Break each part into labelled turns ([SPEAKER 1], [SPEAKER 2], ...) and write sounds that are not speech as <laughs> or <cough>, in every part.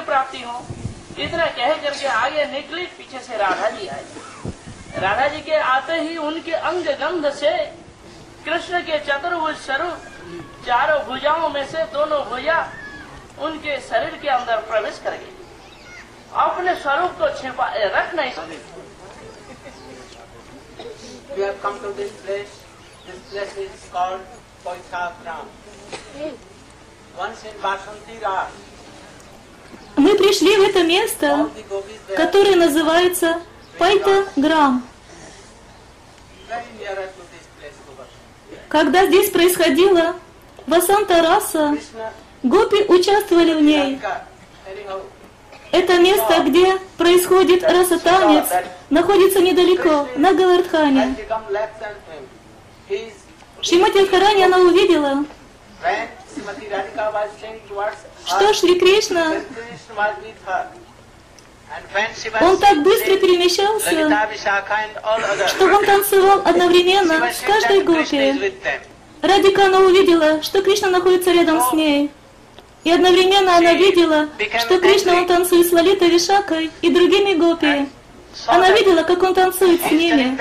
[SPEAKER 1] की प्राप्ति हो। इतना कह करके आगे निकली पीछे से राधा जी आए। राधा जी के आते ही उनके अंग गंध से कृष्ण के चतुर्भुज स्वरूप चारों भुजाओं में से दोनों भुजा उनके शरीर के अंदर प्रवेश कर गई। अपने स्वरूप को छिपा रख नहीं सकते
[SPEAKER 2] We have come to this place. This place is called Poithagram. Once in Basanti Ras,
[SPEAKER 3] Мы пришли в это место, которое называется
[SPEAKER 2] to Basanti.
[SPEAKER 3] Когда здесь происходила Васанта Раса, гопи участвовали в ней. Это место, где происходит раса-танец, находится недалеко, на.
[SPEAKER 2] His,
[SPEAKER 3] Шримати Радхарани, она увидела, что Шри Кришна, он так быстро перемещался, что он танцевал одновременно с каждой гопи. Радика она увидела, что Кришна находится рядом с ней. И одновременно она видела, что Кришна он танцует с Лалитой Вишакой и другими гопи. Она видела, как он танцует с ними.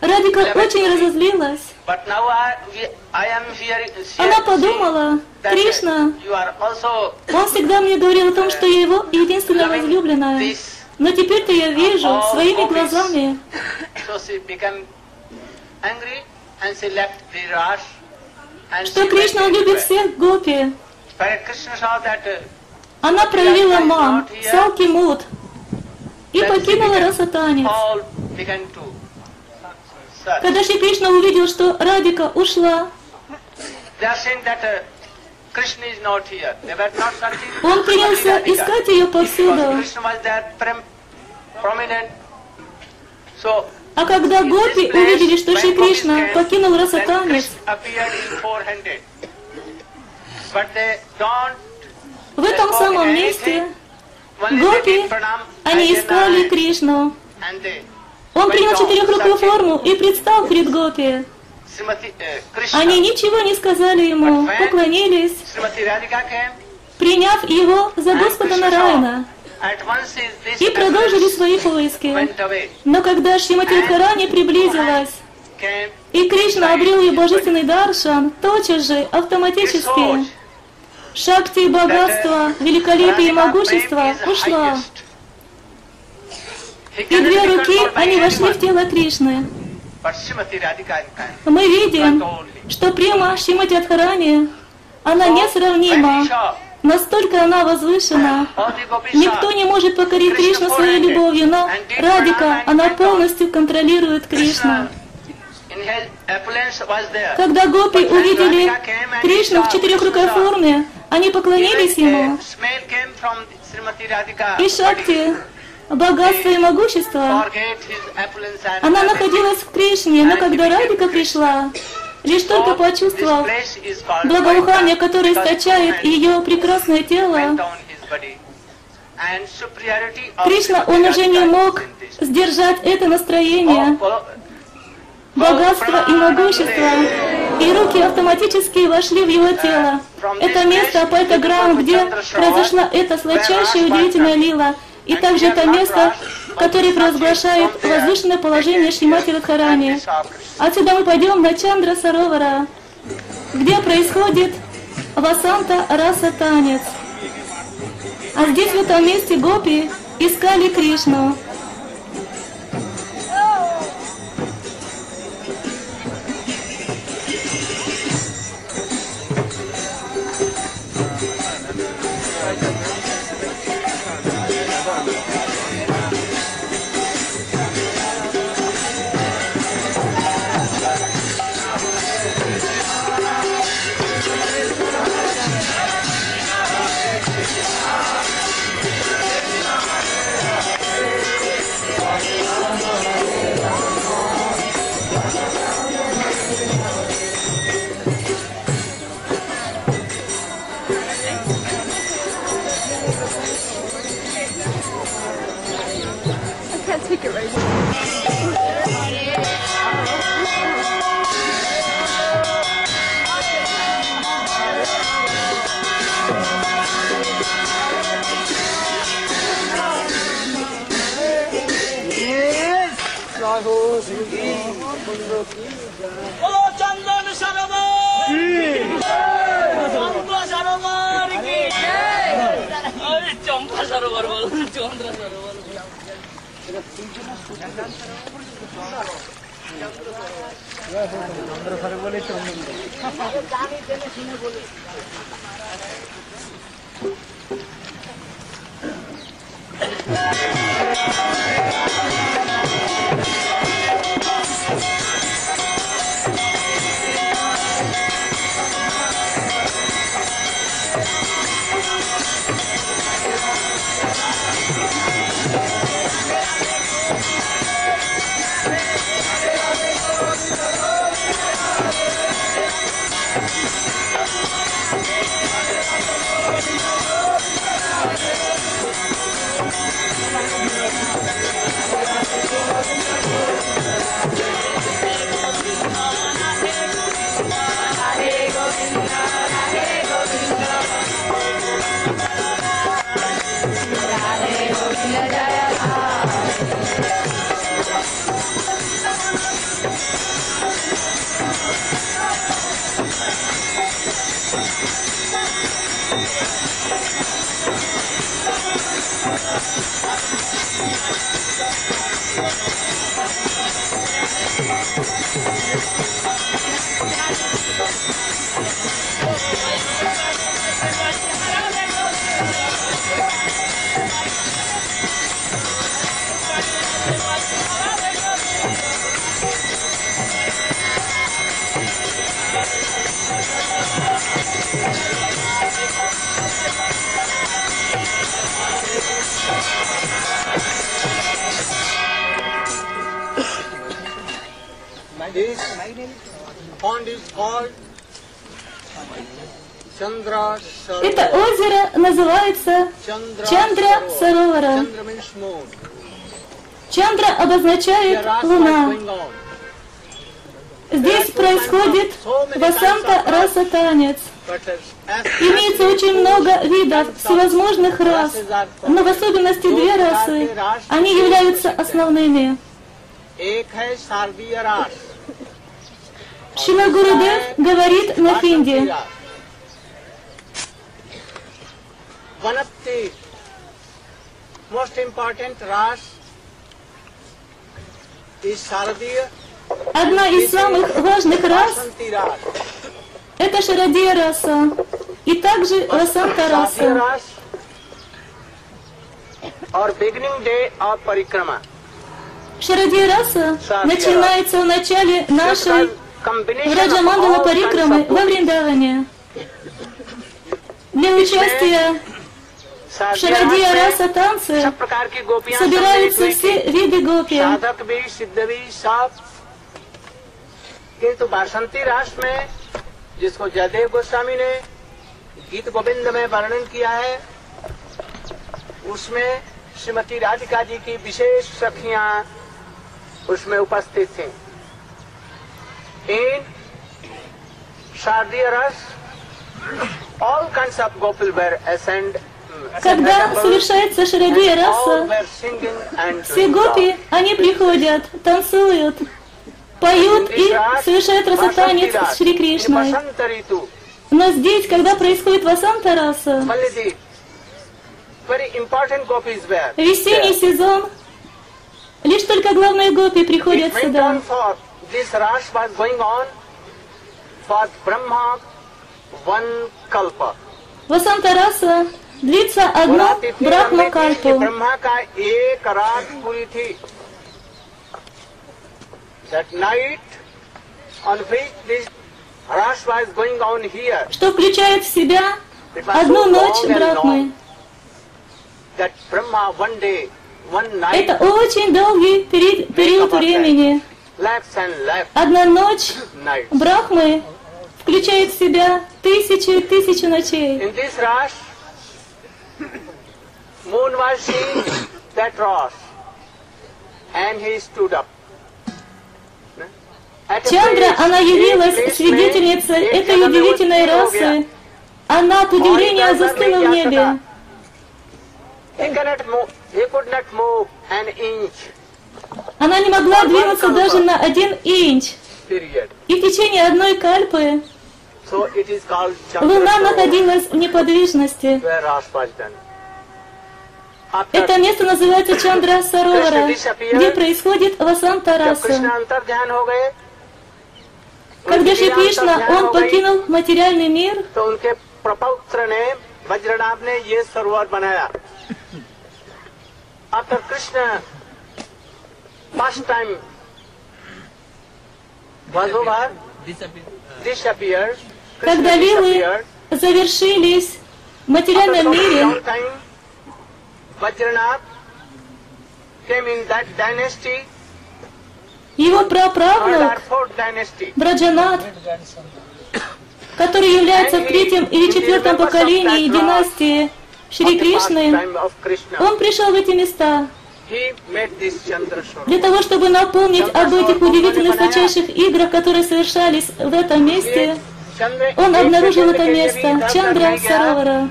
[SPEAKER 3] Радика очень разозлилась. Она подумала, Кришна, он всегда мне говорил о том, что я его единственная возлюбленная. Но теперь-то я вижу своими глазами, что Кришна любит всех гопи.
[SPEAKER 2] Uh,
[SPEAKER 3] Она проявила ман, салки муд и покинула расатанец. Когда Шри Кришна увидел, что Радика ушла,
[SPEAKER 2] uh,
[SPEAKER 3] он принялся искать ее повсюду. А когда гопи увидели, что Шри Кришна покинул расатанец, в этом самом месте Гопи, они искали Кришну. Он принял четырехрукую форму и предстал перед гопи.
[SPEAKER 2] Krishna.
[SPEAKER 3] Они ничего не сказали ему, поклонились, приняв его за Господа Нараяна,
[SPEAKER 2] this
[SPEAKER 3] и продолжили свои поиски. Но когда Шримати Радхарани приблизилась, и Кришна обрел ей божественный даршан, тотчас же, автоматически, шакти, богатство, великолепие и могущество ушла. И две руки, они вошли в тело Кришны. Мы видим, что према Шримати Радхарани, она несравнима, настолько она возвышена. Никто не может покорить Кришну своей любовью, но Радика, она полностью контролирует Кришну. Когда гопи увидели Кришну в четырехрукой форме, они поклонились ему. И Шакти, богатство и могущество, она находилась в Кришне, но когда Радика пришла, лишь только почувствовав благоухание, которое источает ее прекрасное тело, Кришна, он уже не мог сдержать это настроение, богатство и могущество, и руки автоматически вошли в его тело. Это место Апайтаграм, где произошла эта сладчайшая и удивительная лила, и также это место, которое провозглашает возвышенное положение Шримати Радхарани. Отсюда мы пойдем на Чандра Саровара, где происходит Васанта Раса танец. А здесь, в этом месте, гопи искали Кришну.
[SPEAKER 4] সরোবর
[SPEAKER 1] বলো চন্দ্র সরোবর চন্দ্র সরোবর বলে চন্দ্র
[SPEAKER 2] Thank you.
[SPEAKER 3] Это озеро называется Чандра. Саровара. Чандра обозначает луна. Здесь происходит Васанта Раса танец. Имеется очень много видов всевозможных рас, но в особенности две расы, они являются основными. Шила Гурудев говорит на хинди. Одна из самых важных рас – это Шарадия раса, и также
[SPEAKER 2] Расанта
[SPEAKER 3] раса. Шарадия раса начинается в начале нашей Раджамандала Парикрамы во Вриндаване. Для участия в Шарадия раса танце
[SPEAKER 2] सब प्रकार की गोपियां
[SPEAKER 3] собираются
[SPEAKER 2] सम्मिलित हुई
[SPEAKER 3] все
[SPEAKER 2] थी।
[SPEAKER 3] виды гопи.
[SPEAKER 2] साधक भी सिद्ध भी सब किंतु बासंती रास में जिसको जयदेव गोस्वामी ने गीत गोविंद में वर्णन किया है उसमें श्रीमती राधिका जी की विशेष सखियां उसमें उपस्थित थीं In Shadhyaras, all kinds of gopal were ascend
[SPEAKER 3] когда совершается Шарадия раса, все гопи, они приходят, танцуют, поют и совершают расатанец с Шри Кришной. Но здесь, когда происходит Васанта раса, весенний сезон, лишь только главные гопи приходят сюда
[SPEAKER 2] on for this rush was going on for Brahma one kalpa.
[SPEAKER 3] Васанта раса длится одну
[SPEAKER 2] और तिथि
[SPEAKER 3] брахма
[SPEAKER 2] लंबी थी कि
[SPEAKER 3] кальпу.
[SPEAKER 2] ब्रह्मा का एक रात पूरी थी that night on which this rush was going on here
[SPEAKER 3] что включает в себя
[SPEAKER 2] it was
[SPEAKER 3] одну
[SPEAKER 2] so
[SPEAKER 3] ночь
[SPEAKER 2] long and
[SPEAKER 3] Брахмы.
[SPEAKER 2] long that Brahma one day one night
[SPEAKER 3] Это очень долгий пери- период времени. Одна ночь Брахмы включает в себя тысячи и тысячи ночей. Чандра, она явилась свидетельницей этой удивительной расы. Она от удивления застыла в небе.
[SPEAKER 2] He could not move an inch.
[SPEAKER 3] Она не могла двинуться даже на один инч. И в течение одной кальпы Луна находилась в неподвижности. Это место называется Чандра Саровара, где происходит Васанта Раса. Когда Шри Кришна, он покинул материальный мир, <laughs>
[SPEAKER 2] Past time was over, disappeared,
[SPEAKER 3] когда
[SPEAKER 2] вилы
[SPEAKER 3] завершились в материальном мире, его праправнук Браджанат, который является в третьем или четвертом поколении династии Шри Кришны, он пришел в эти места. Для того, чтобы напомнить об этих удивительных сочайших играх, которые совершались в этом месте, он обнаружил это место, Чандра Саровара.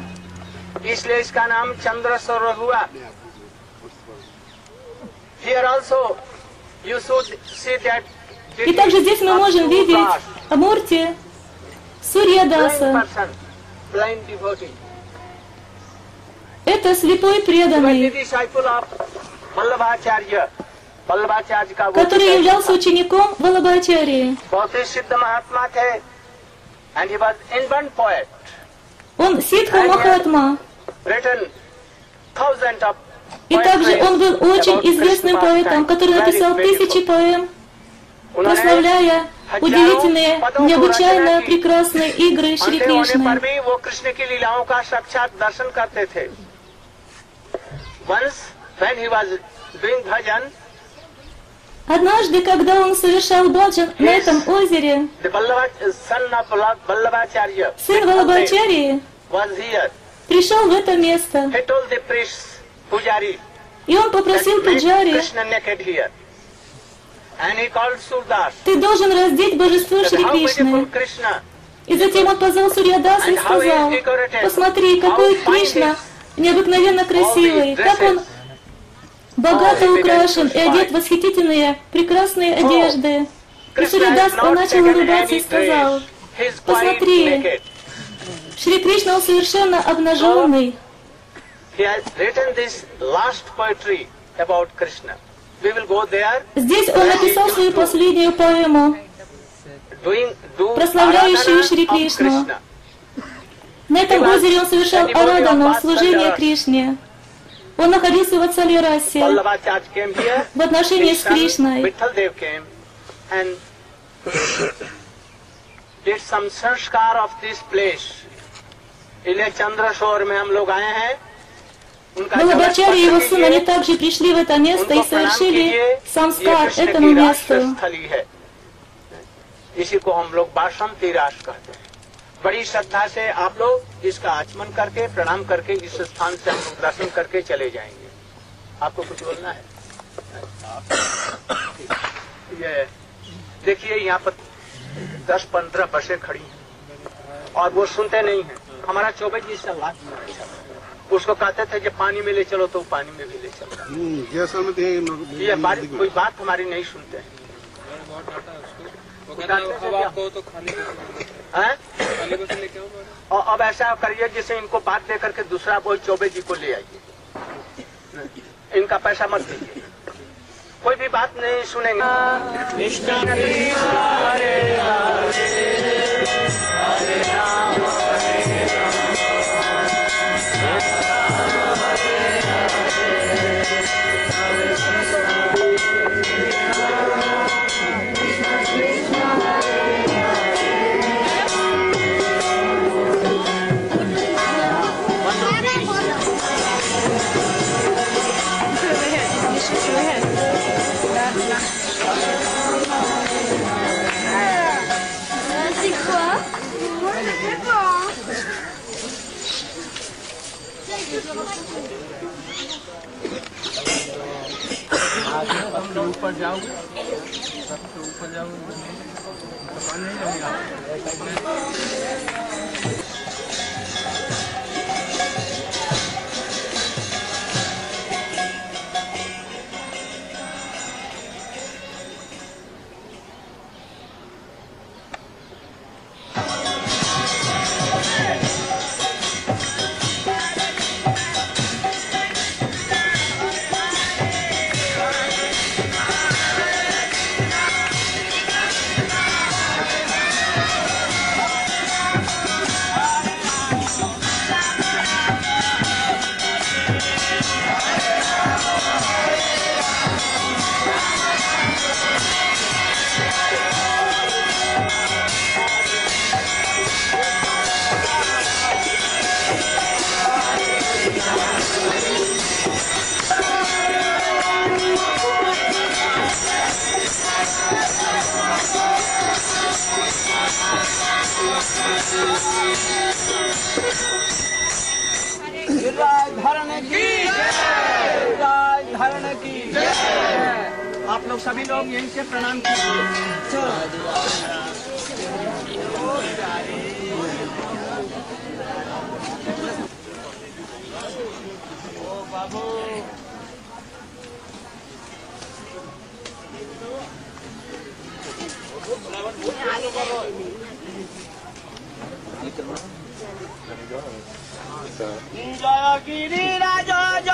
[SPEAKER 3] И также здесь мы можем видеть
[SPEAKER 2] Амурти
[SPEAKER 3] Сурьядаса. Это слепой преданный который являлся учеником Валабхачарьи. Он ситха Махатма. И также он был очень известным поэтом, который написал тысячи поэм, прославляя удивительные, необычайно прекрасные игры Шри Кришны.
[SPEAKER 2] Once
[SPEAKER 3] Однажды, когда он совершал баджан на этом озере, сын
[SPEAKER 2] here.
[SPEAKER 3] пришел в это место, и он попросил Пуджари, ты должен раздеть божество Шри Кришны. И затем он позвал Сурьядаса и сказал, посмотри, какой Кришна необыкновенно красивый, как он богато украшен и одет в восхитительные, прекрасные одежды. И
[SPEAKER 2] not
[SPEAKER 3] начал улыбаться и сказал, посмотри. Шри Кришна, он совершенно обнаженный. Здесь он написал свою последнюю поэму, Прославляющую Шри Кришну. На этом озере он совершал арадану, служение Кришне. Он находился в Ацалирасе,
[SPEAKER 2] Vallabhacharya came here.
[SPEAKER 3] в отношении
[SPEAKER 2] His
[SPEAKER 3] с
[SPEAKER 2] son
[SPEAKER 3] Кришной.
[SPEAKER 2] Vitthal Dev came and did some sanskar of this place. इसलिए चंद्रशोर में हम लोग आए हैं उनका जब
[SPEAKER 3] Балабачари и его
[SPEAKER 2] स्पर्श
[SPEAKER 3] сын, они
[SPEAKER 2] कीजिए,
[SPEAKER 3] также пришли в это место
[SPEAKER 2] उनको
[SPEAKER 3] и
[SPEAKER 2] प्रणाम
[SPEAKER 3] совершили
[SPEAKER 2] कीजिए ये
[SPEAKER 3] самскар
[SPEAKER 2] कृष्ण
[SPEAKER 3] этому
[SPEAKER 2] की
[SPEAKER 3] месту.
[SPEAKER 2] राष्ट्रस्थली है इसी को हम लोग बासंती राष्ट्र कहते हैं बड़ी श्रद्धा से आप लोग इसका आचमन करके प्रणाम करके इस स्थान से हम दर्शन करके चले जाएँगे। आपको कुछ बोलना है? ये देखिए यहाँ पर दस पंद्रह बसें खड़ी हैं और वो सुनते नहीं हैं। हमारा चौबे जी से लाख उसको कहते थे कि पानी में ले चलो तो पानी में भी ले चलो।
[SPEAKER 5] हम्म, ये समझते हैं लोग-
[SPEAKER 2] ये बात कोई बात हमारी नहीं सुनते। हैं
[SPEAKER 6] तो
[SPEAKER 2] हैं?
[SPEAKER 6] आओ
[SPEAKER 2] और अब ऐसा करिए जैसे इनको बात दे करके दूसरा कोई चौबे जी को ले आइए। इनका पैसा मत दीजिए। कोई भी बात नहीं सुनेंगे। लोग सभी लोग यहीं से प्रणाम कीजिए জয়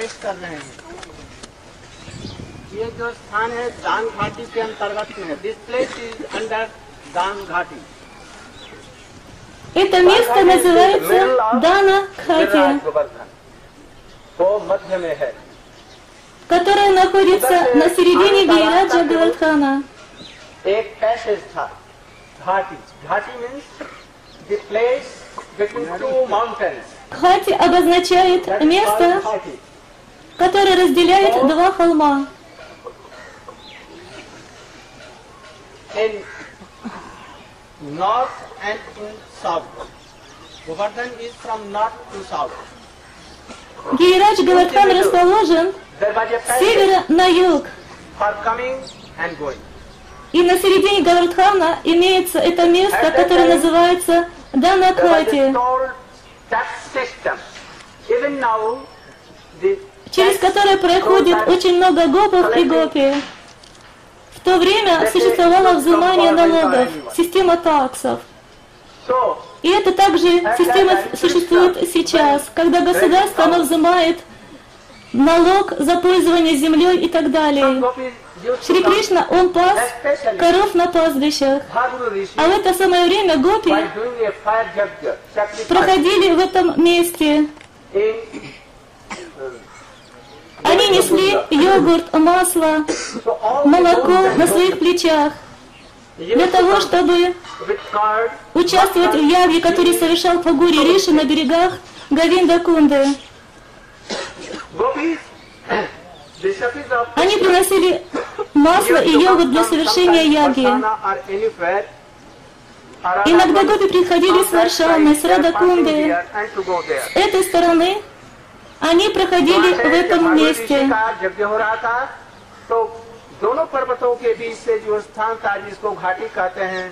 [SPEAKER 2] प्रवेश कर रहे हैं ये जो स्थान है दान घाटी के अंतर्गत में है दिस प्लेस इज अंडर दान घाटी
[SPEAKER 3] Это место называется Дана Хати,
[SPEAKER 2] गोवर्धन वो मध्य में है
[SPEAKER 3] которое находится на середине Гейраджа Гавардхана.
[SPEAKER 2] एक पैसेज था ghati ghati means the place between two mountains
[SPEAKER 3] Хати обозначает место,
[SPEAKER 2] घाटी
[SPEAKER 3] которое разделяет два холма.
[SPEAKER 2] north and in south. Govardhan is from north to south.
[SPEAKER 3] Гейрадж Гавардхан расположен с севера на юг.
[SPEAKER 2] for coming and going.
[SPEAKER 3] И на середине Гавардхана имеется это место, которое называется
[SPEAKER 2] system. Even now, the
[SPEAKER 3] через которое проходит очень много гопов и гопи. В то время существовало взимание налогов, система таксов. И это также система существует сейчас, когда государство оно взимает налог за пользование землей и так далее. Шри Кришна, он пас коров на пастбищах. А в это самое время гопи проходили в этом месте. Они несли йогурт, масло, молоко на своих плечах для того, чтобы участвовать в яве, который совершал Пагури Риши на берегах Гавинда Кунды. Они приносили масло и йогурт для совершения яги. Иногда гопи приходили с Варшаны, с Радакунды. С этой стороны они проходили в этом месте.
[SPEAKER 2] यज्ञ हो रहा था तो दोनों पर्वतों के बीच से जो स्थान था जिसको घाटी कहते हैं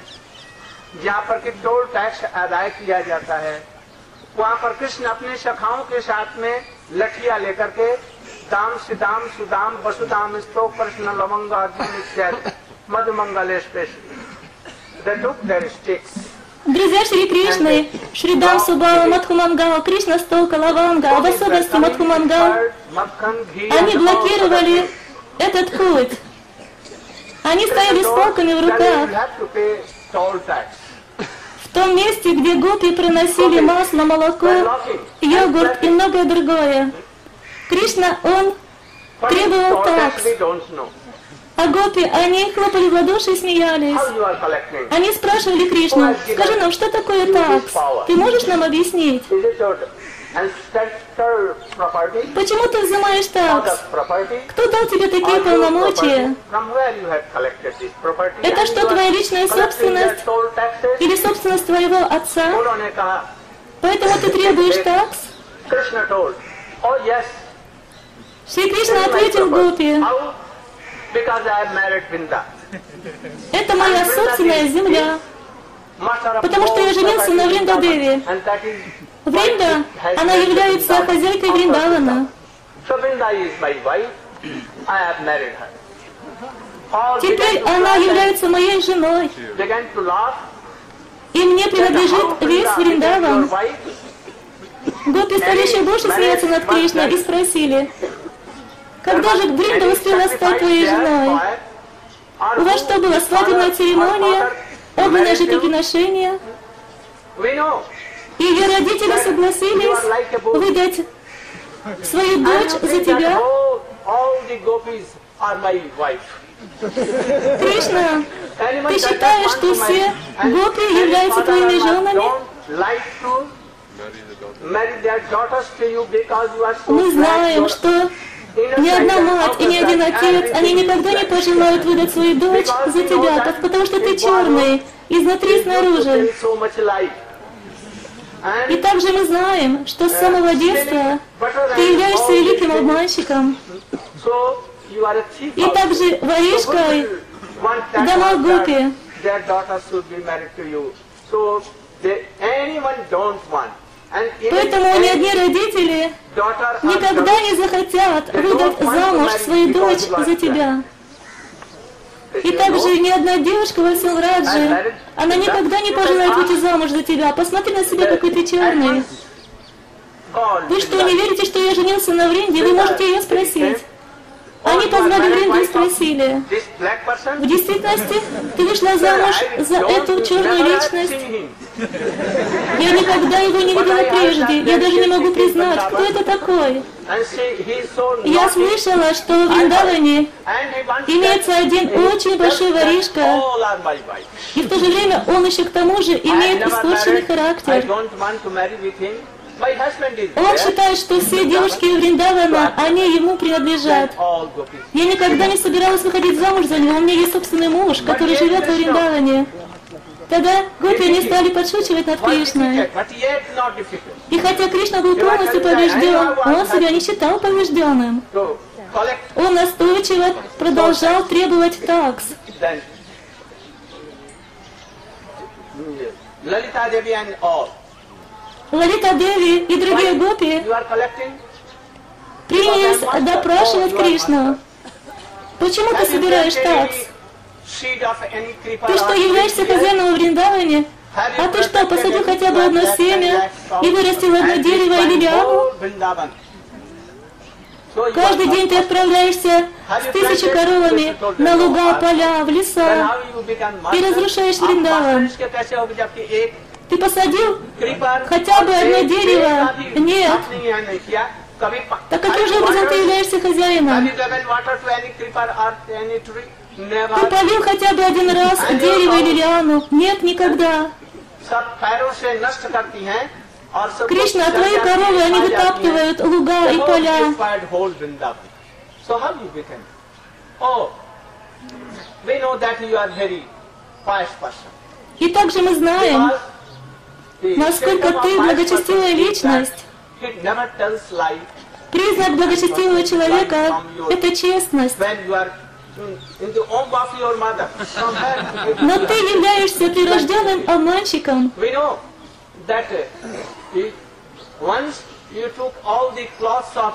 [SPEAKER 2] जहाँ पर कि टोल टैक्स अदाय किया जाता है वहाँ पर कृष्ण अपने सखाओं के साथ में लठिया लेकर के दाम सिदाम सुदाम वसुदाम स्तो प्रश्न लवंग अर्जुन इत्यादि Madhumangal specially They took their sticks.
[SPEAKER 3] Друзья Шри Кришны, Шридам Субава Мадхумангава, Кришна Стока Лаванга, об особенности Мадхумангава, они блокировали этот путь. Они стояли с полками в руках. В том месте, где гопи приносили масло, молоко, йогурт и многое другое. Кришна, он требовал такс а гопи, они хлопали в ладоши и смеялись. Они спрашивали Кришну, скажи нам, что такое такс? Ты можешь нам объяснить? Почему ты взимаешь такс? Кто дал тебе такие полномочия? Это что, твоя личная собственность? Или собственность твоего отца? Поэтому ты требуешь такс? Шри Кришна ответил Гопи, это моя собственная земля. Потому что я женился на Вриндадеве. Вринда, она является хозяйкой Вриндавана. Теперь она является моей женой. И мне принадлежит весь Вриндаван. Гопи стали еще больше смеяться над Кришной и спросили, когда же Бринда успела стать твоей женой? У вас что, была свадебная церемония, огненное жертвоприношение?
[SPEAKER 2] We know.
[SPEAKER 3] И ее родители согласились выдать свою дочь за тебя? Кришна, Ты считаешь, что все гопи являются твоими женами? Мы знаем, что ни одна мать и ни один отец, они никогда не пожелают выдать свою дочь за тебя, так- потому что ты черный, изнутри снаружи. И также мы знаем, что с самого детства ты являешься великим обманщиком, и также воришкой
[SPEAKER 2] people want that
[SPEAKER 3] Поэтому ни одни родители никогда не захотят выдать замуж свою дочь за тебя. И также ни одна девушка во всем Радже, она никогда не пожелает выйти замуж за тебя. Посмотри на себя, какой ты черный. Вы что, не верите, что я женился на Вринде? Вы можете ее спросить. Они позвали Вринду и спросили. В действительности, ты вышла замуж за эту черную личность? Я никогда его не видела прежде. Я даже не могу признать, кто это такой. Я слышала, что в Вриндаване имеется один очень большой воришка, и в то же время он еще к тому же имеет испорченный характер. Он считает, что все девушки Вриндавана, они ему принадлежат. Я никогда не собиралась выходить замуж за него, у меня есть собственный муж, который живет в Вриндаване. Тогда гопи они стали подшучивать над Кришной. И хотя Кришна был полностью побежден, он себя не считал побежденным. Он настойчиво продолжал требовать такс.
[SPEAKER 2] Lalita Devi and all.
[SPEAKER 3] Лалита Деви и другие гопи принялись допрашивать Кришну. Почему ты собираешь такс? Ты что, являешься хозяином Вриндаване? А ты что, посадил хотя бы одно семя и вырастил одно дерево или лиану? Каждый день ты отправляешься с тысячи коровами на луга, поля, в леса и разрушаешь Вриндаван. Ты посадил хотя бы одно дерево? Нет. Так каким же образом ты являешься хозяином? Ты полил хотя бы один раз дерево или лиану? Нет, никогда. Кришна, а твои коровы, они вытаптывают луга и поля.
[SPEAKER 2] Oh.
[SPEAKER 3] И также мы знаем, насколько ты благочестивая личность. Признак благочестивого человека – это честность. Но ты являешься обманщиком.
[SPEAKER 2] of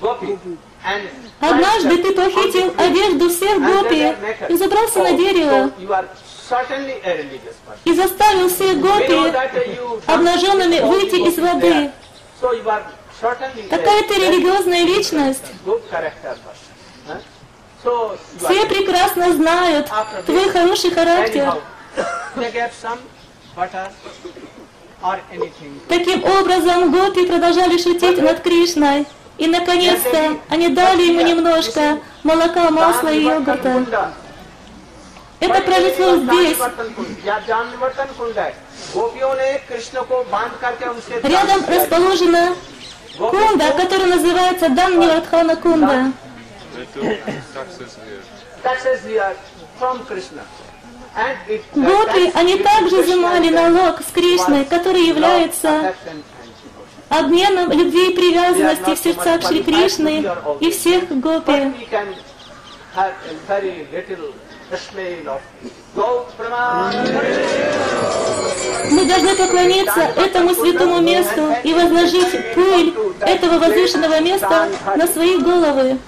[SPEAKER 2] Gopi and
[SPEAKER 3] Однажды ты похитил одежду всех гопи и забрался на дерево И заставил
[SPEAKER 2] uh, you
[SPEAKER 3] обнаженными выйти из воды. Какая ты религиозная личность. Все прекрасно знают твой хороший характер. Таким образом, гопи продолжали шутить над Кришной.
[SPEAKER 2] И, наконец-то, они дали ему немножко молока, масла и йогурта. Это произошло здесь. Рядом расположена кунда, которая называется Даннивардхана кунда. Гопи, они также взимали налог с Кришной, который является обменом любви и привязанности в сердцах Шри Кришны и всех гопи. Мы должны поклониться этому святому месту и возложить пыль этого возвышенного места на свои головы.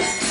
[SPEAKER 2] Yeah.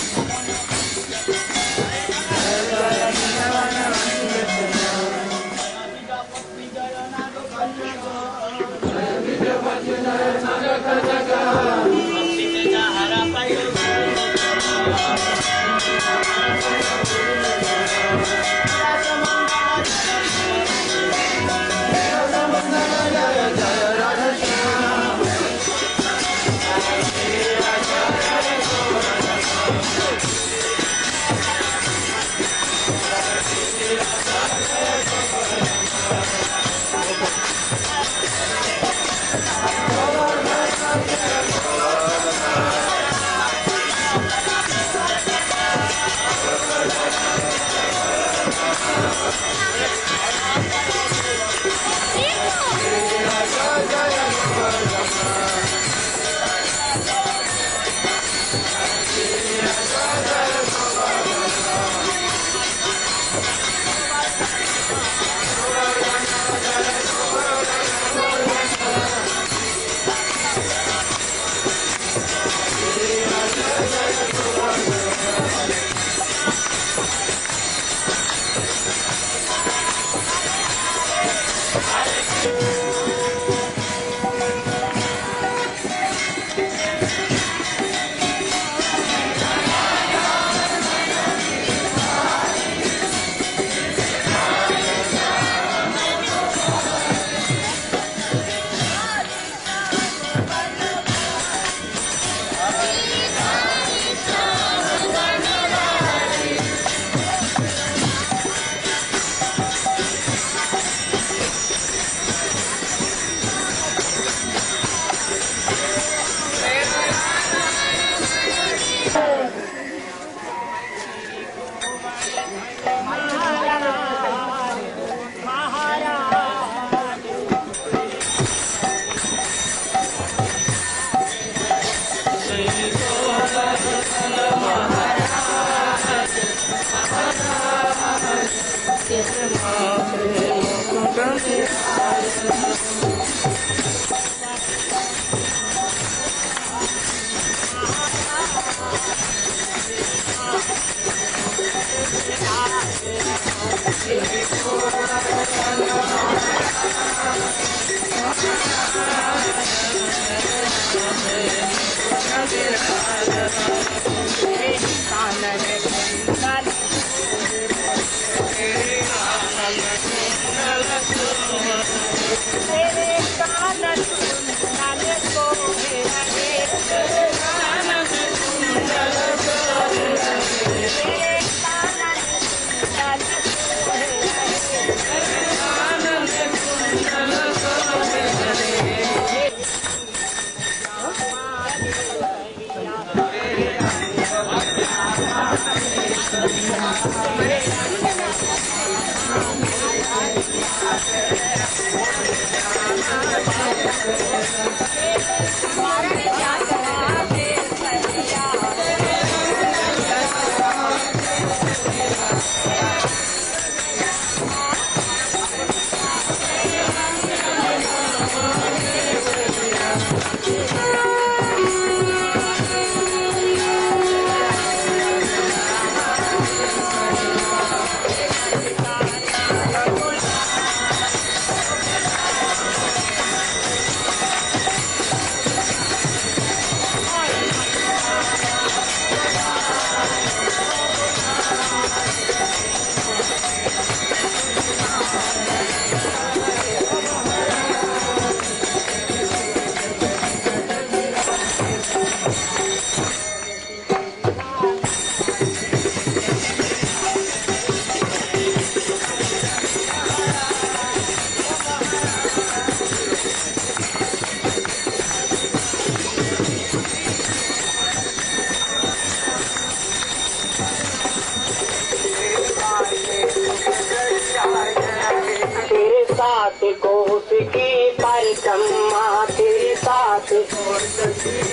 [SPEAKER 6] Everybody says,